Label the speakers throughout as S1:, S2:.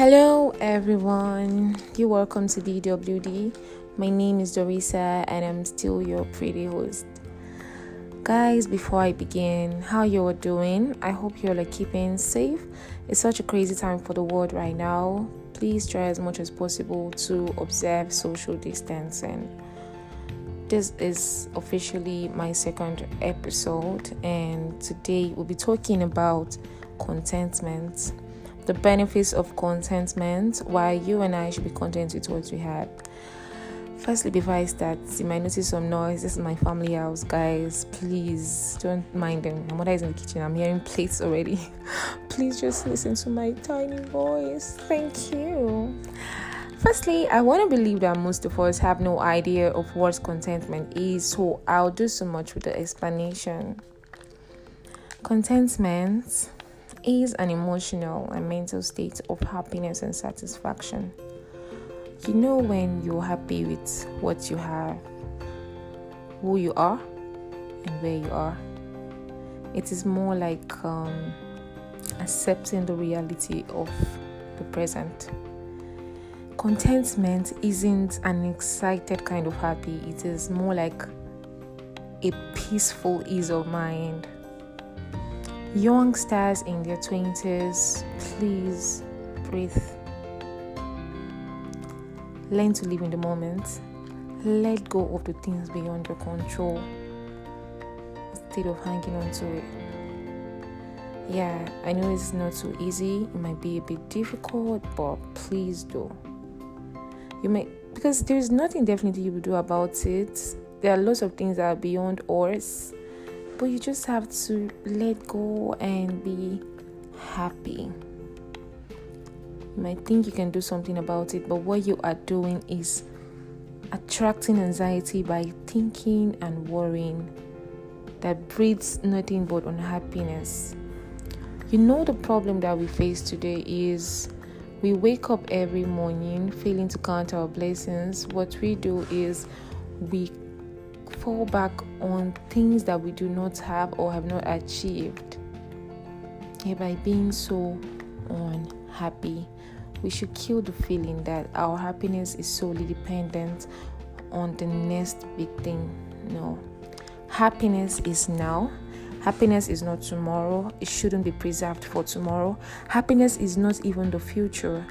S1: Hello, everyone. You're welcome to DWD. My name is Dorisa, and I'm still your pretty host. Guys, before I begin, how you're doing? I hope you're like keeping safe. It's such a crazy time for the world right now. Please try as much as possible to observe social distancing. This is officially my second episode, and today we'll be talking about contentment the benefits of contentment, why you and I should be content with what we have. Firstly, before I start, you might notice some noise. This is my family house, guys. Please don't mind them. My mother is in the kitchen. I'm hearing plates already. Please just listen to my tiny voice. Thank you. Firstly, I want to believe that most of us have no idea of what contentment is, so I'll do so much with the explanation. Contentment is an emotional and mental state of happiness and satisfaction. You know when you're happy with what you have, who you are, and where you are. It is more like um, accepting the reality of the present. Contentment isn't an excited kind of happy, it is more like a peaceful ease of mind Youngsters in their 20s, please breathe. Learn to live in the moment. Let go of the things beyond your control instead of hanging on to it. Yeah, I know it's not so easy. It might be a bit difficult, but please do. You may because there is nothing definitely you will do about it. There are lots of things that are beyond us but you just have to let go and be happy. You might think you can do something about it, but what you are doing is attracting anxiety by thinking and worrying that breeds nothing but unhappiness. You know, the problem that we face today is we wake up every morning failing to count our blessings. What we do is we fall back on things that we do not have or have not achieved. By being so unhappy, we should kill the feeling that our happiness is solely dependent on the next big thing. No. Happiness is now. Happiness is not tomorrow. It shouldn't be preserved for tomorrow. Happiness is not even the future.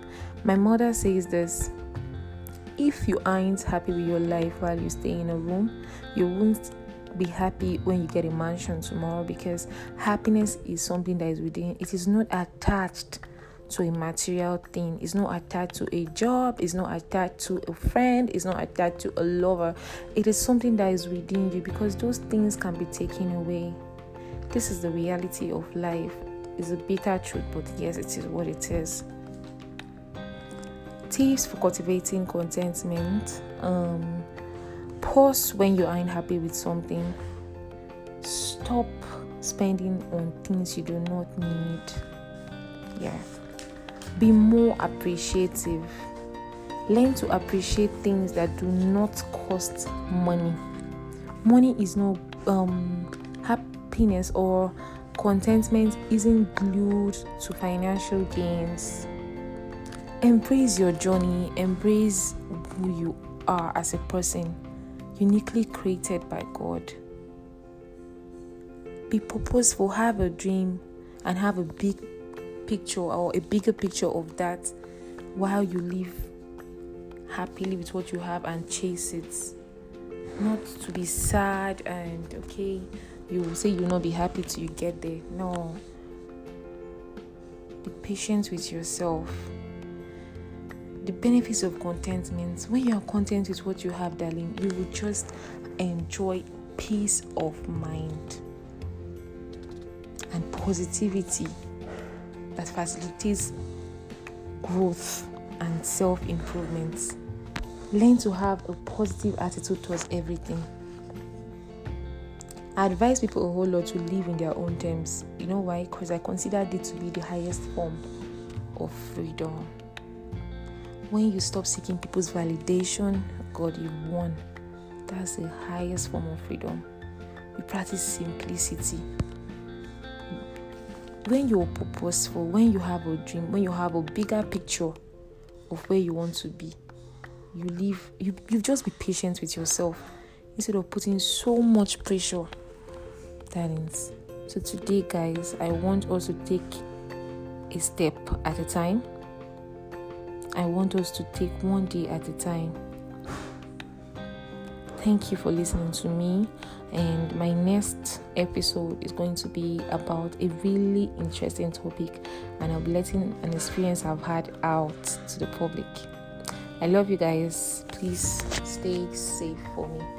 S1: My mother says this if you aren't happy with your life while you stay in a room, you won't be happy when you get a mansion tomorrow because happiness is something that is within it is not attached to a material thing. It's not attached to a job. It's not attached to a friend. It's not attached to a lover. It is something that is within you because those things can be taken away. This is the reality of life. It's a bitter truth but yes it is what it is tips for cultivating contentment um, pause when you are unhappy with something. Stop spending on things you do not need. Yeah. Be more appreciative. Learn to appreciate things that do not cost money. Money is no um, happiness or contentment isn't glued to financial gains Embrace your journey, embrace who you are as a person, uniquely created by God. Be purposeful, have a dream, and have a big picture or a bigger picture of that while you live happily with what you have and chase it. Not to be sad and okay, you say you'll not be happy till you get there. No. Be patient with yourself the benefits of contentment when you are content with what you have darling you will just enjoy peace of mind and positivity that facilitates growth and self-improvement learn to have a positive attitude towards everything I advise people a whole lot to live in their own terms. You know why? Because I consider it to be the highest form of freedom. When you stop seeking people's validation, God, you won. That's the highest form of freedom. You practice simplicity. when you're purposeful, when you have a dream, when you have a bigger picture of where you want to be, you live you you just be patient with yourself instead of putting so much pressure. Darlings. So today guys, I want us to take a step at a time. I want us to take one day at a time. Thank you for listening to me and my next episode is going to be about a really interesting topic and I'll be letting an experience I've had out to the public. I love you guys. Please stay safe for me.